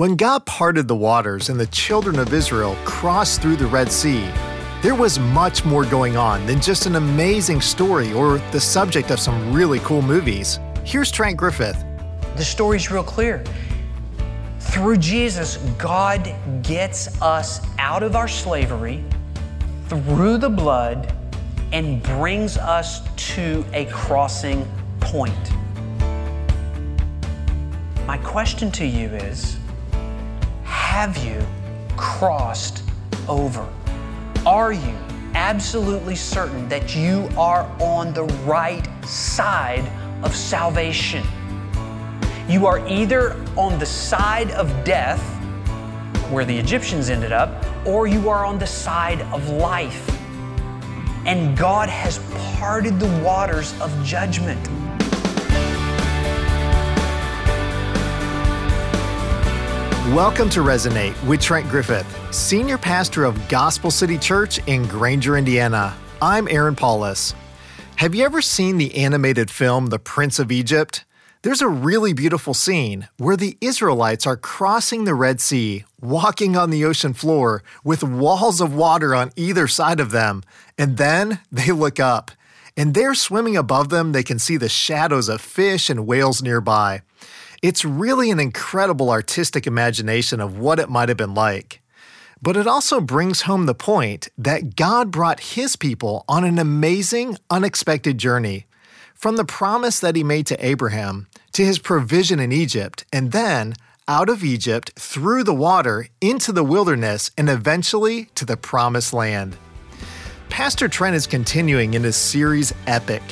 When God parted the waters and the children of Israel crossed through the Red Sea, there was much more going on than just an amazing story or the subject of some really cool movies. Here's Trent Griffith. The story's real clear. Through Jesus, God gets us out of our slavery through the blood and brings us to a crossing point. My question to you is Have you crossed over? Are you absolutely certain that you are on the right side of salvation? You are either on the side of death, where the Egyptians ended up, or you are on the side of life. And God has parted the waters of judgment. Welcome to Resonate with Trent Griffith, Senior Pastor of Gospel City Church in Granger, Indiana. I'm Aaron Paulus. Have you ever seen the animated film The Prince of Egypt? There's a really beautiful scene where the Israelites are crossing the Red Sea, walking on the ocean floor with walls of water on either side of them, and then they look up. And there, swimming above them, they can see the shadows of fish and whales nearby. It's really an incredible artistic imagination of what it might have been like. But it also brings home the point that God brought His people on an amazing, unexpected journey. From the promise that He made to Abraham, to His provision in Egypt, and then out of Egypt, through the water, into the wilderness, and eventually to the promised land. Pastor Trent is continuing in his series Epic,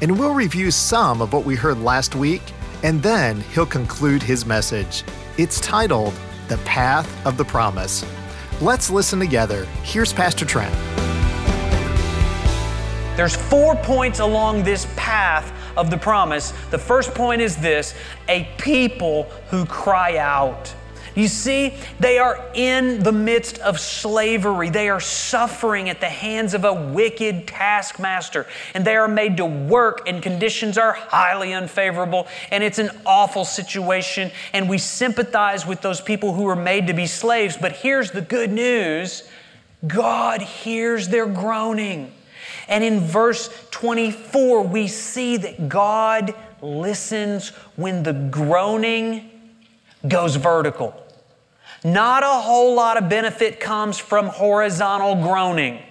and we'll review some of what we heard last week and then he'll conclude his message. It's titled The Path of the Promise. Let's listen together. Here's Pastor Trent. There's four points along this path of the promise. The first point is this a people who cry out. You see, they are in the midst of slavery. They are suffering at the hands of a wicked taskmaster, and they are made to work, and conditions are highly unfavorable, and it's an awful situation. And we sympathize with those people who are made to be slaves. But here's the good news God hears their groaning. And in verse 24, we see that God listens when the groaning goes vertical. Not a whole lot of benefit comes from horizontal groaning.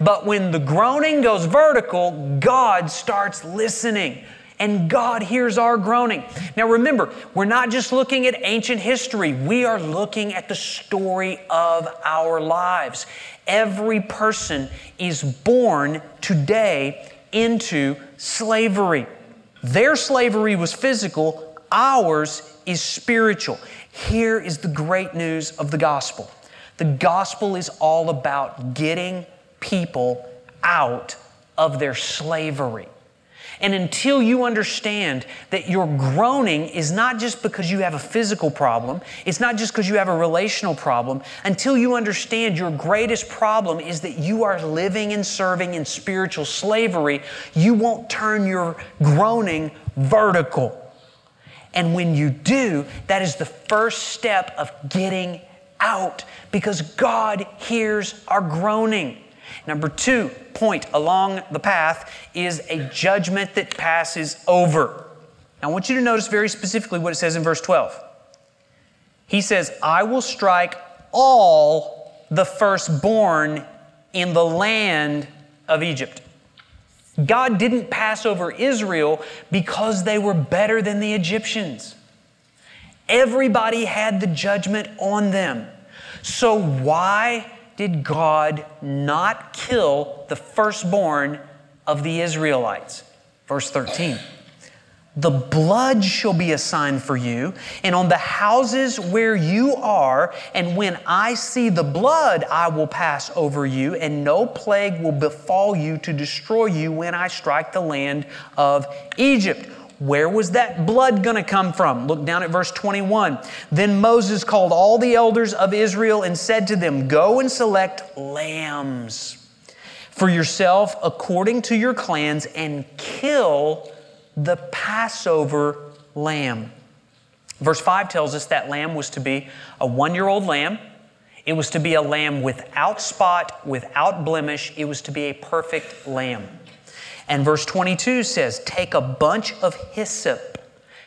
But when the groaning goes vertical, God starts listening and God hears our groaning. Now remember, we're not just looking at ancient history, we are looking at the story of our lives. Every person is born today into slavery. Their slavery was physical, ours is spiritual. Here is the great news of the gospel the gospel is all about getting people out of their slavery. And until you understand that your groaning is not just because you have a physical problem, it's not just because you have a relational problem, until you understand your greatest problem is that you are living and serving in spiritual slavery, you won't turn your groaning vertical. And when you do, that is the first step of getting out because God hears our groaning. Number two point along the path is a judgment that passes over. Now, I want you to notice very specifically what it says in verse 12. He says, I will strike all the firstborn in the land of Egypt. God didn't pass over Israel because they were better than the Egyptians. Everybody had the judgment on them. So, why did God not kill the firstborn of the Israelites? Verse 13. The blood shall be a sign for you, and on the houses where you are, and when I see the blood, I will pass over you, and no plague will befall you to destroy you when I strike the land of Egypt. Where was that blood going to come from? Look down at verse 21. Then Moses called all the elders of Israel and said to them, Go and select lambs for yourself according to your clans and kill the Passover lamb. Verse 5 tells us that lamb was to be a one year old lamb. It was to be a lamb without spot, without blemish. It was to be a perfect lamb. And verse 22 says, Take a bunch of hyssop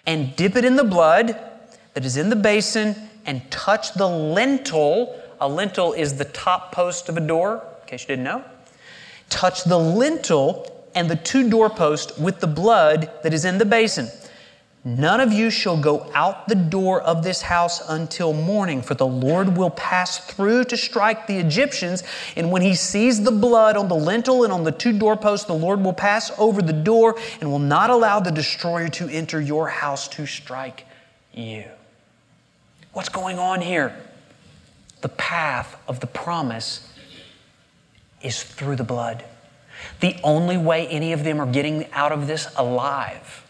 and dip it in the blood that is in the basin and touch the lintel. A lintel is the top post of a door, in case you didn't know. Touch the lintel and the two doorposts with the blood that is in the basin. None of you shall go out the door of this house until morning, for the Lord will pass through to strike the Egyptians. And when he sees the blood on the lintel and on the two doorposts, the Lord will pass over the door and will not allow the destroyer to enter your house to strike you. What's going on here? The path of the promise is through the blood. The only way any of them are getting out of this alive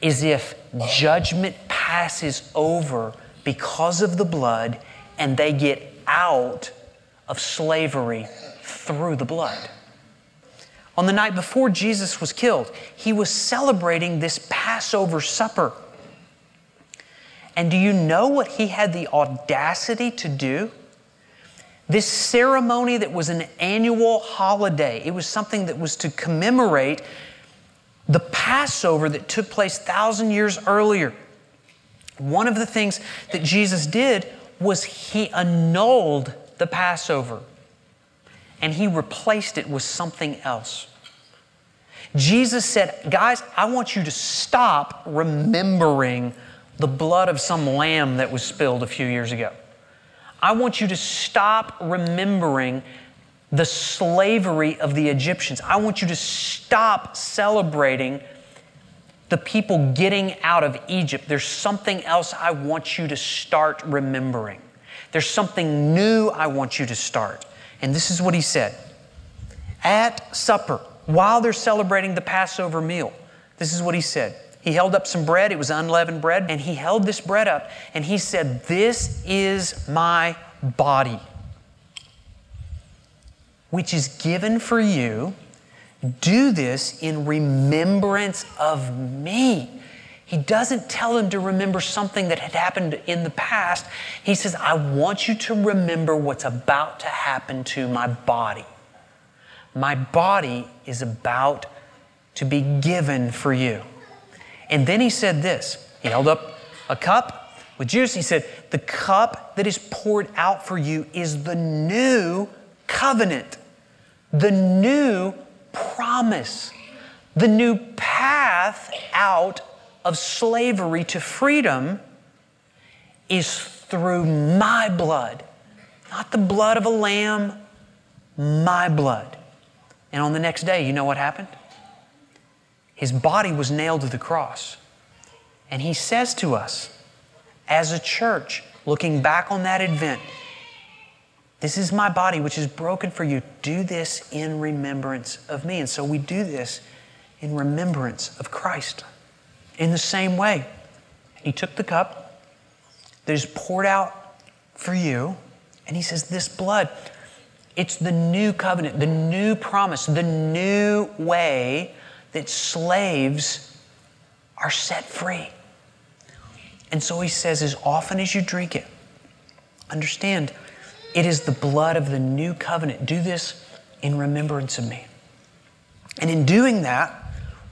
is if judgment passes over because of the blood and they get out of slavery through the blood. On the night before Jesus was killed, he was celebrating this Passover supper. And do you know what he had the audacity to do? This ceremony that was an annual holiday, it was something that was to commemorate the Passover that took place thousand years earlier. One of the things that Jesus did was he annulled the Passover and he replaced it with something else. Jesus said, Guys, I want you to stop remembering the blood of some lamb that was spilled a few years ago. I want you to stop remembering the slavery of the Egyptians. I want you to stop celebrating the people getting out of Egypt. There's something else I want you to start remembering. There's something new I want you to start. And this is what he said At supper, while they're celebrating the Passover meal, this is what he said. He held up some bread, it was unleavened bread, and he held this bread up and he said, This is my body which is given for you. Do this in remembrance of me. He doesn't tell them to remember something that had happened in the past. He says, I want you to remember what's about to happen to my body. My body is about to be given for you. And then he said this He held up a cup with juice. He said, The cup that is poured out for you is the new covenant the new promise, the new path out of slavery to freedom is through my blood, not the blood of a lamb, my blood. And on the next day, you know what happened? His body was nailed to the cross. And he says to us, as a church, looking back on that event, this is my body, which is broken for you. Do this in remembrance of me. And so we do this in remembrance of Christ. In the same way, He took the cup that is poured out for you, and He says, This blood, it's the new covenant, the new promise, the new way that slaves are set free. And so He says, As often as you drink it, understand it is the blood of the new covenant. Do this in remembrance of me. And in doing that,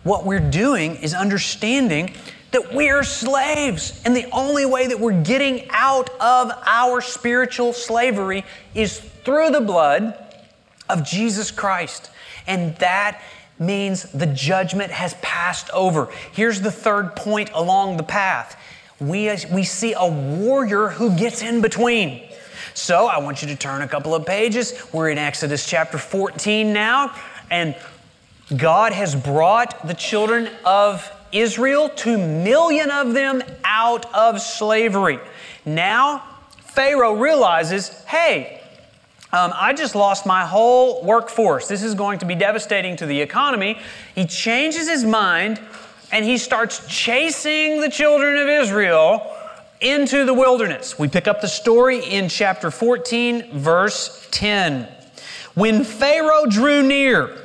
what we're doing is understanding that we are slaves. And the only way that we're getting out of our spiritual slavery is through the blood of Jesus Christ. And that means the judgment has passed over. Here's the third point along the path we, we see a warrior who gets in between. So I want you to turn a couple of pages. We're in Exodus chapter 14 now, and God has brought the children of Israel, two million of them, out of slavery. Now, Pharaoh realizes, hey, um, I just lost my whole workforce. This is going to be devastating to the economy. He changes his mind and he starts chasing the children of Israel into the wilderness. We pick up the story in chapter 14, verse 10. When Pharaoh drew near,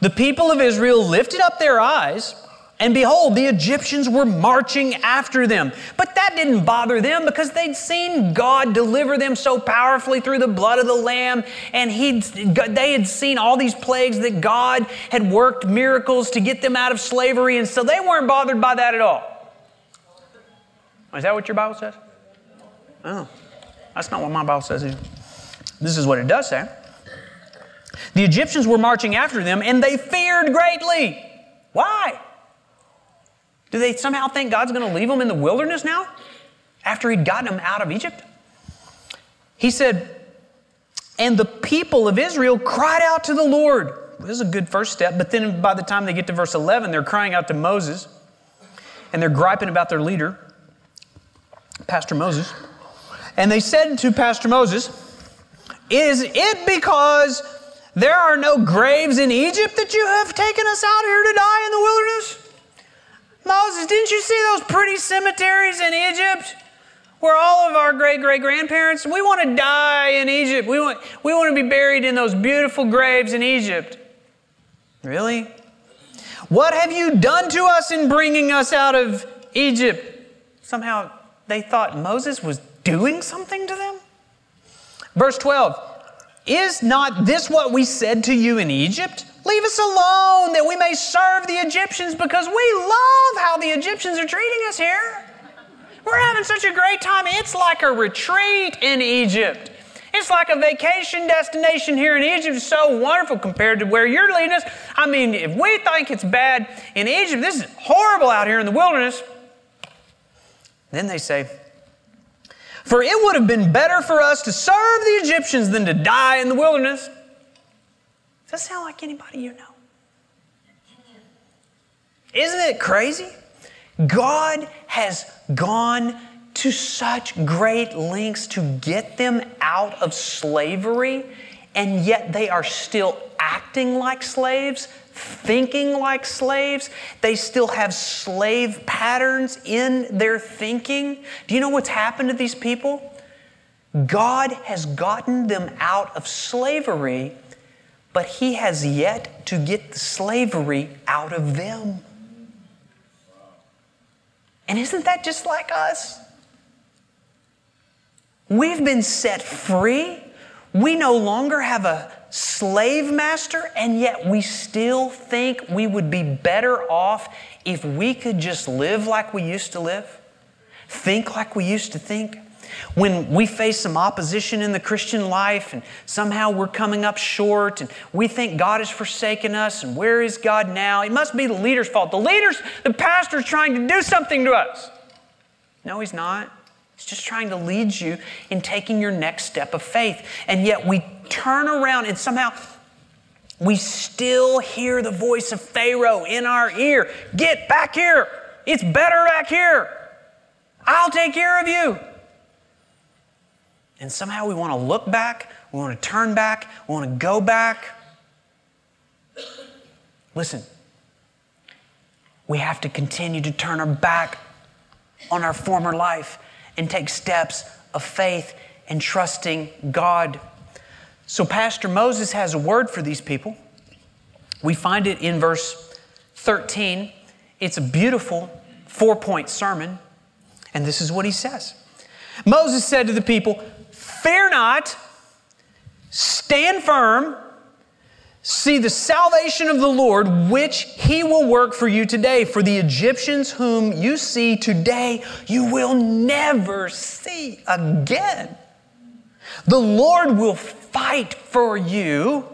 the people of Israel lifted up their eyes And behold, the Egyptians were marching after them. But that didn't bother them because they'd seen God deliver them so powerfully through the blood of the Lamb. And he'd, they had seen all these plagues that God had worked miracles to get them out of slavery. And so they weren't bothered by that at all. Is that what your Bible says? Oh, that's not what my Bible says either. This is what it does say. The Egyptians were marching after them and they feared greatly. Why? Do they somehow think God's going to leave them in the wilderness now after He'd gotten them out of Egypt? He said, And the people of Israel cried out to the Lord. This is a good first step, but then by the time they get to verse 11, they're crying out to Moses and they're griping about their leader, Pastor Moses. And they said to Pastor Moses, Is it because there are no graves in Egypt that you have taken us out here to die in the wilderness? Moses, didn't you see those pretty cemeteries in Egypt? Where all of our great great grandparents, we want to die in Egypt. We want, we want to be buried in those beautiful graves in Egypt. Really? What have you done to us in bringing us out of Egypt? Somehow they thought Moses was doing something to them. Verse 12 Is not this what we said to you in Egypt? Leave us alone that we may serve the Egyptians because we love how the Egyptians are treating us here. We're having such a great time. It's like a retreat in Egypt. It's like a vacation destination here in Egypt. It's so wonderful compared to where you're leading us. I mean, if we think it's bad in Egypt, this is horrible out here in the wilderness. Then they say, For it would have been better for us to serve the Egyptians than to die in the wilderness. Does that sound like anybody you know? Isn't it crazy? God has gone to such great lengths to get them out of slavery, and yet they are still acting like slaves, thinking like slaves. They still have slave patterns in their thinking. Do you know what's happened to these people? God has gotten them out of slavery but he has yet to get the slavery out of them. And isn't that just like us? We've been set free. We no longer have a slave master, and yet we still think we would be better off if we could just live like we used to live, think like we used to think. When we face some opposition in the Christian life and somehow we're coming up short and we think God has forsaken us and where is God now? It must be the leader's fault. The leader's, the pastor's trying to do something to us. No, he's not. He's just trying to lead you in taking your next step of faith. And yet we turn around and somehow we still hear the voice of Pharaoh in our ear Get back here. It's better back here. I'll take care of you. And somehow we want to look back, we want to turn back, we want to go back. Listen, we have to continue to turn our back on our former life and take steps of faith and trusting God. So, Pastor Moses has a word for these people. We find it in verse 13. It's a beautiful four point sermon. And this is what he says Moses said to the people, Fear not, stand firm, see the salvation of the Lord, which he will work for you today. For the Egyptians whom you see today, you will never see again. The Lord will fight for you,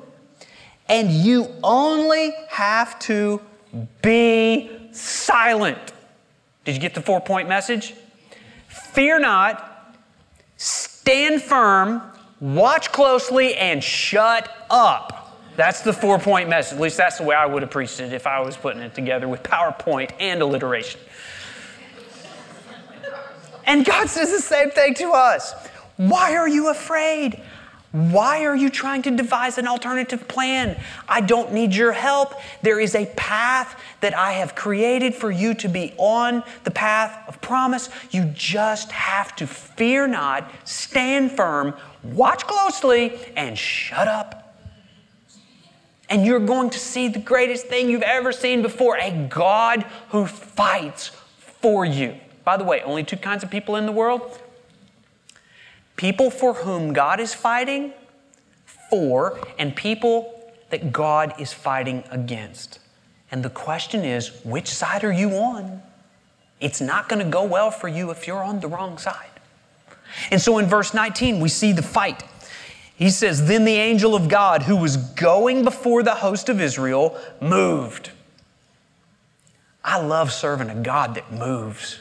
and you only have to be silent. Did you get the four point message? Fear not stand firm, watch closely, and shut up. That's the four point message. At least that's the way I would have preached it if I was putting it together with PowerPoint and alliteration. And God says the same thing to us. Why are you afraid? Why are you trying to devise an alternative plan? I don't need your help. There is a path that I have created for you to be on the path of promise. You just have to fear not, stand firm, watch closely, and shut up. And you're going to see the greatest thing you've ever seen before a God who fights for you. By the way, only two kinds of people in the world people for whom God is fighting for, and people that God is fighting against. And the question is, which side are you on? It's not going to go well for you if you're on the wrong side. And so in verse 19, we see the fight. He says, Then the angel of God, who was going before the host of Israel, moved. I love serving a God that moves.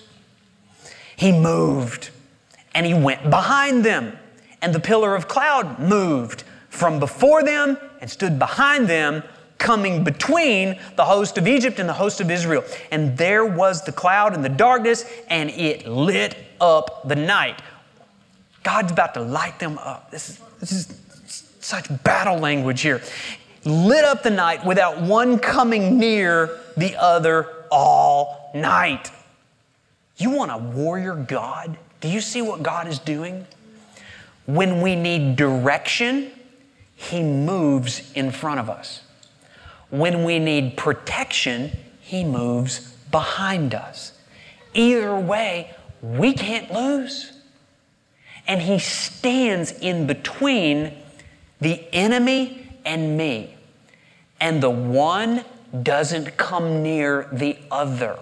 He moved and he went behind them, and the pillar of cloud moved from before them and stood behind them, coming between the host of Egypt and the host of Israel. And there was the cloud and the darkness, and it lit up the night. God's about to light them up. This is, this is such battle language here. Lit up the night without one coming near the other all night. You want a warrior God? Do you see what God is doing? When we need direction, He moves in front of us. When we need protection, He moves behind us. Either way, we can't lose and he stands in between the enemy and me. And the one doesn't come near the other.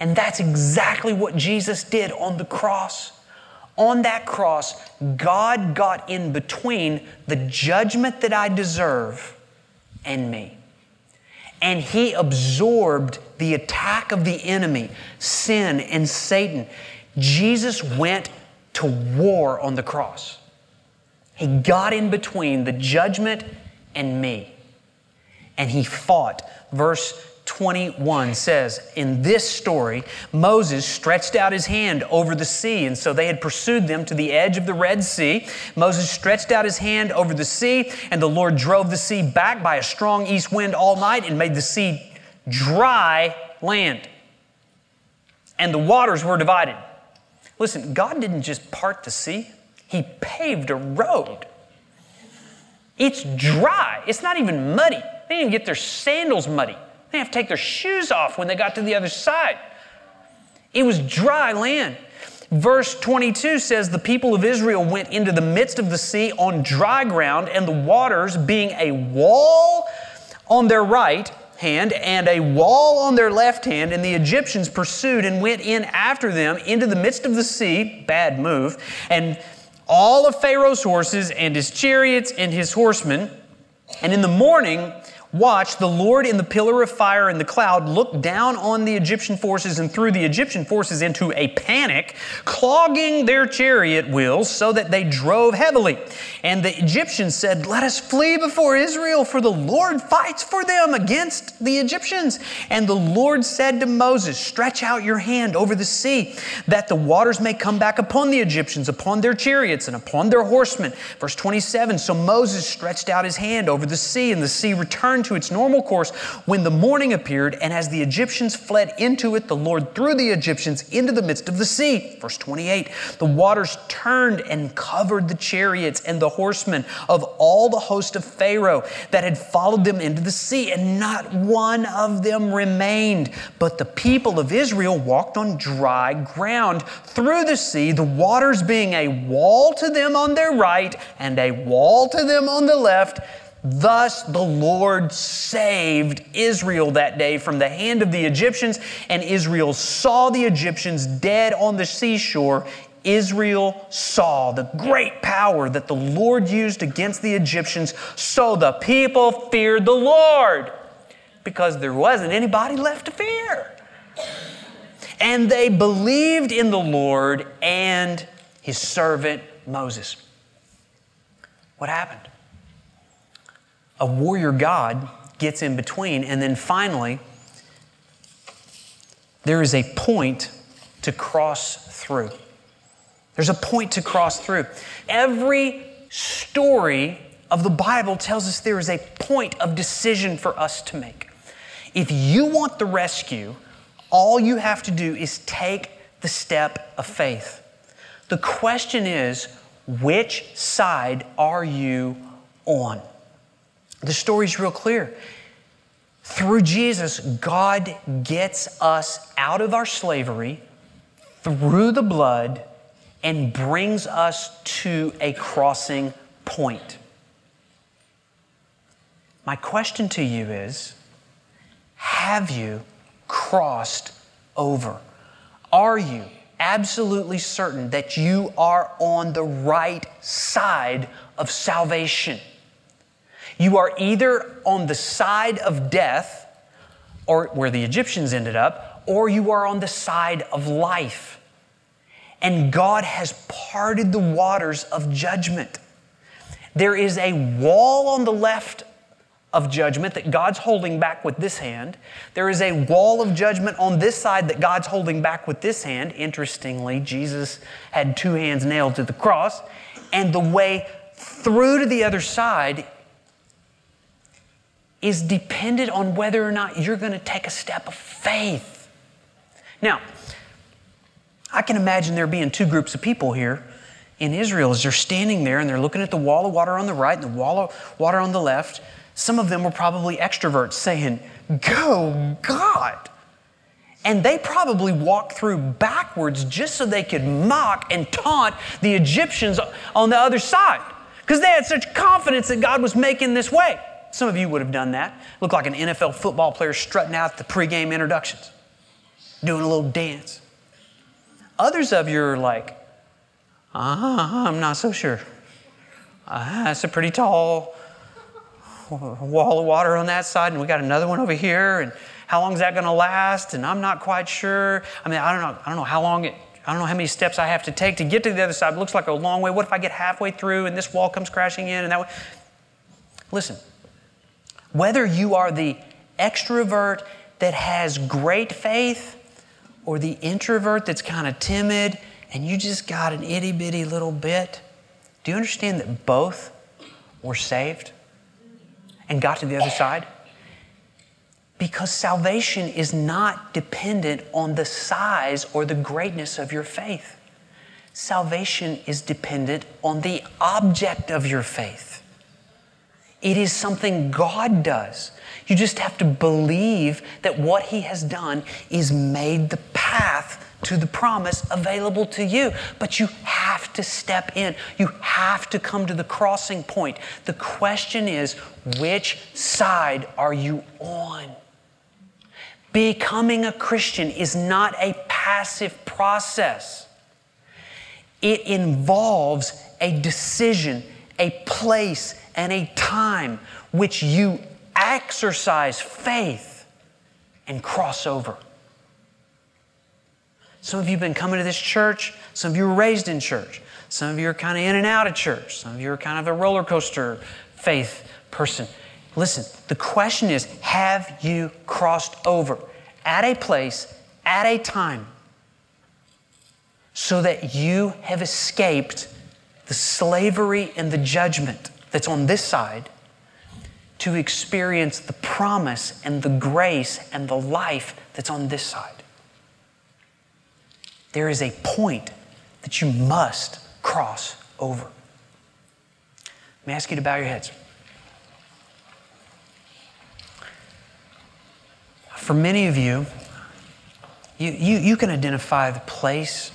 And that's exactly what Jesus did on the cross. On that cross, God got in between the judgment that I deserve and me. And He absorbed the attack of the enemy, sin, and Satan. Jesus went to war on the cross. He got in between the judgment and me, and he fought. Verse 21 says, In this story, Moses stretched out his hand over the sea, and so they had pursued them to the edge of the Red Sea. Moses stretched out his hand over the sea, and the Lord drove the sea back by a strong east wind all night and made the sea dry land. And the waters were divided. Listen, God didn't just part the sea, He paved a road. It's dry, it's not even muddy. They didn't get their sandals muddy. They have to take their shoes off when they got to the other side. It was dry land. Verse 22 says, The people of Israel went into the midst of the sea on dry ground, and the waters, being a wall on their right hand and a wall on their left hand, and the Egyptians pursued and went in after them into the midst of the sea. Bad move. And all of Pharaoh's horses and his chariots and his horsemen. And in the morning, Watch, the Lord in the pillar of fire and the cloud looked down on the Egyptian forces and threw the Egyptian forces into a panic, clogging their chariot wheels so that they drove heavily. And the Egyptians said, Let us flee before Israel, for the Lord fights for them against the Egyptians. And the Lord said to Moses, Stretch out your hand over the sea, that the waters may come back upon the Egyptians, upon their chariots, and upon their horsemen. Verse 27 So Moses stretched out his hand over the sea, and the sea returned returned to its normal course when the morning appeared, and as the Egyptians fled into it, the Lord threw the Egyptians into the midst of the sea. Verse 28 The waters turned and covered the chariots and the horsemen of all the host of Pharaoh that had followed them into the sea, and not one of them remained. But the people of Israel walked on dry ground through the sea, the waters being a wall to them on their right and a wall to them on the left Thus the Lord saved Israel that day from the hand of the Egyptians, and Israel saw the Egyptians dead on the seashore. Israel saw the great power that the Lord used against the Egyptians, so the people feared the Lord because there wasn't anybody left to fear. And they believed in the Lord and his servant Moses. What happened? A warrior God gets in between. And then finally, there is a point to cross through. There's a point to cross through. Every story of the Bible tells us there is a point of decision for us to make. If you want the rescue, all you have to do is take the step of faith. The question is, which side are you on? The story's real clear. Through Jesus, God gets us out of our slavery through the blood and brings us to a crossing point. My question to you is Have you crossed over? Are you absolutely certain that you are on the right side of salvation? You are either on the side of death, or where the Egyptians ended up, or you are on the side of life. And God has parted the waters of judgment. There is a wall on the left of judgment that God's holding back with this hand. There is a wall of judgment on this side that God's holding back with this hand. Interestingly, Jesus had two hands nailed to the cross. And the way through to the other side is dependent on whether or not you're going to take a step of faith. Now, I can imagine there being two groups of people here in Israel as they're standing there and they're looking at the wall of water on the right and the wall of water on the left. Some of them were probably extroverts saying, Go, God. And they probably walked through backwards just so they could mock and taunt the Egyptians on the other side because they had such confidence that God was making this way. Some of you would have done that. Looked like an NFL football player strutting out the pregame introductions, doing a little dance. Others of you are like, uh, I'm not so sure. Uh, that's a pretty tall wall of water on that side, and we got another one over here, and how long is that going to last? And I'm not quite sure. I mean, I don't know. I don't know how long it. I don't know how many steps I have to take to get to the other side. It looks like a long way. What if I get halfway through and this wall comes crashing in and that way? Listen, whether you are the extrovert that has great faith or the introvert that's kind of timid and you just got an itty bitty little bit, do you understand that both were saved and got to the other side? Because salvation is not dependent on the size or the greatness of your faith. Salvation is dependent on the object of your faith. It is something God does. You just have to believe that what He has done is made the path to the promise available to you. But you have to step in. You have to come to the crossing point. The question is, which side are you on? Becoming a Christian is not a passive process. It involves a decision, a place, and a time which you exercise faith and cross over. Some of you have been coming to this church. Some of you were raised in church. Some of you are kind of in and out of church. Some of you are kind of a roller coaster faith person. Listen, the question is have you crossed over at a place, at a time, so that you have escaped the slavery and the judgment that's on this side to experience the promise and the grace and the life that's on this side. There is a point that you must cross over. Let me ask you to bow your heads. For many of you, you, you, you can identify the place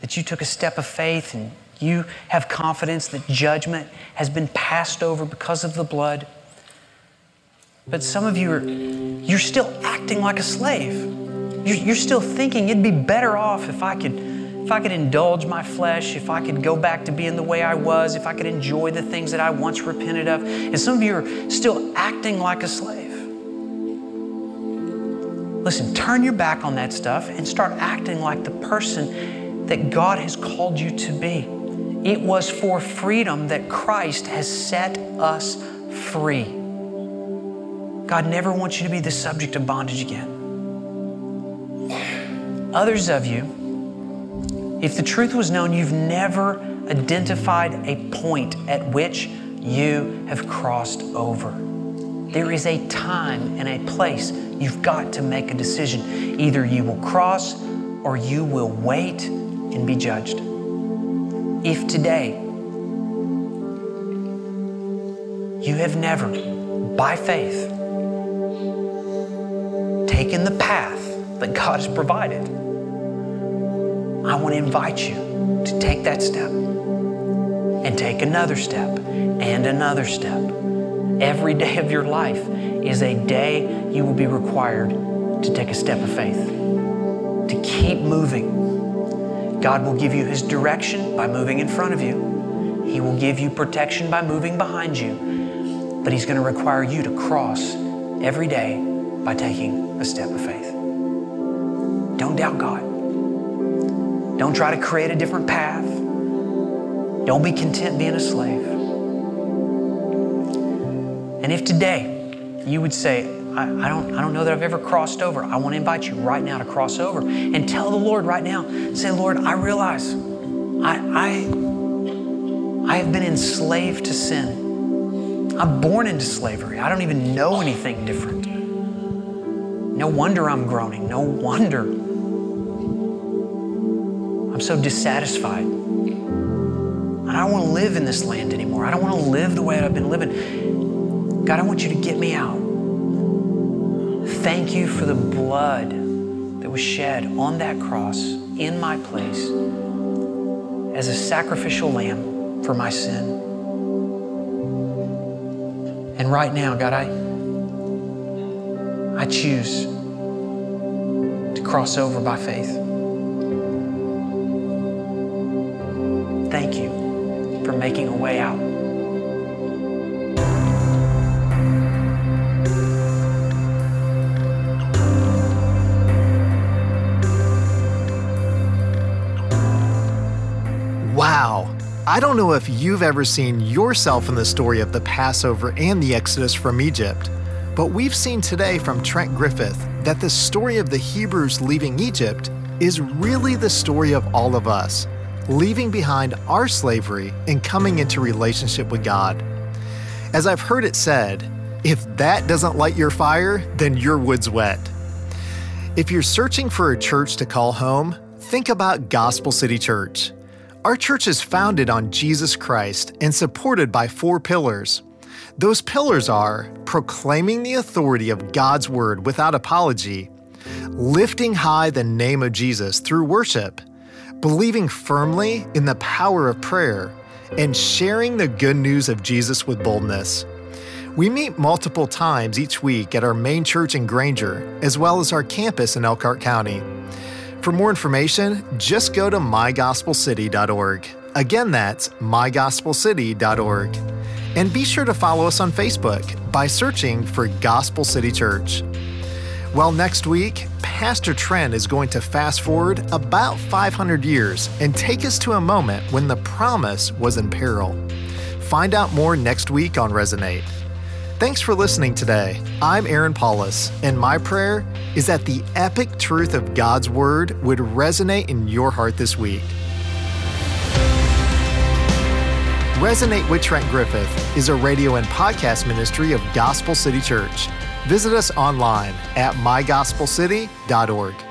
that you took a step of faith and you have confidence that judgment has been passed over because of the blood. But some of you are you're still acting like a slave. You're, you're still thinking it'd be better off if I could if I could indulge my flesh, if I could go back to being the way I was, if I could enjoy the things that I once repented of. And some of you are still acting like a slave. Listen, turn your back on that stuff and start acting like the person that God has called you to be. It was for freedom that Christ has set us free. God never wants you to be the subject of bondage again. Others of you, if the truth was known, you've never identified a point at which you have crossed over. There is a time and a place you've got to make a decision. Either you will cross or you will wait and be judged. If today you have never by faith, taken the path that God has provided, I want to invite you to take that step and take another step and another step. Every day of your life is a day you will be required to take a step of faith, to keep moving. God will give you His direction by moving in front of you, He will give you protection by moving behind you, but He's going to require you to cross every day by taking a step of faith. Don't doubt God. Don't try to create a different path. Don't be content being a slave. And if today you would say, I, I, don't, I don't know that I've ever crossed over, I want to invite you right now to cross over and tell the Lord right now, say, Lord, I realize I, I, I have been enslaved to sin. I'm born into slavery. I don't even know anything different. No wonder I'm groaning. No wonder I'm so dissatisfied. I don't want to live in this land anymore. I don't want to live the way I've been living. God, I want you to get me out. Thank you for the blood that was shed on that cross in my place as a sacrificial lamb for my sin. And right now, God, I, I choose to cross over by faith. Thank you for making a way out. I don't know if you've ever seen yourself in the story of the Passover and the Exodus from Egypt, but we've seen today from Trent Griffith that the story of the Hebrews leaving Egypt is really the story of all of us, leaving behind our slavery and coming into relationship with God. As I've heard it said, if that doesn't light your fire, then your wood's wet. If you're searching for a church to call home, think about Gospel City Church. Our church is founded on Jesus Christ and supported by four pillars. Those pillars are proclaiming the authority of God's Word without apology, lifting high the name of Jesus through worship, believing firmly in the power of prayer, and sharing the good news of Jesus with boldness. We meet multiple times each week at our main church in Granger, as well as our campus in Elkhart County. For more information, just go to mygospelcity.org. Again, that's mygospelcity.org. And be sure to follow us on Facebook by searching for Gospel City Church. Well, next week, Pastor Trent is going to fast forward about 500 years and take us to a moment when the promise was in peril. Find out more next week on Resonate. Thanks for listening today. I'm Aaron Paulus, and my prayer is that the epic truth of God's Word would resonate in your heart this week. Resonate with Trent Griffith is a radio and podcast ministry of Gospel City Church. Visit us online at mygospelcity.org.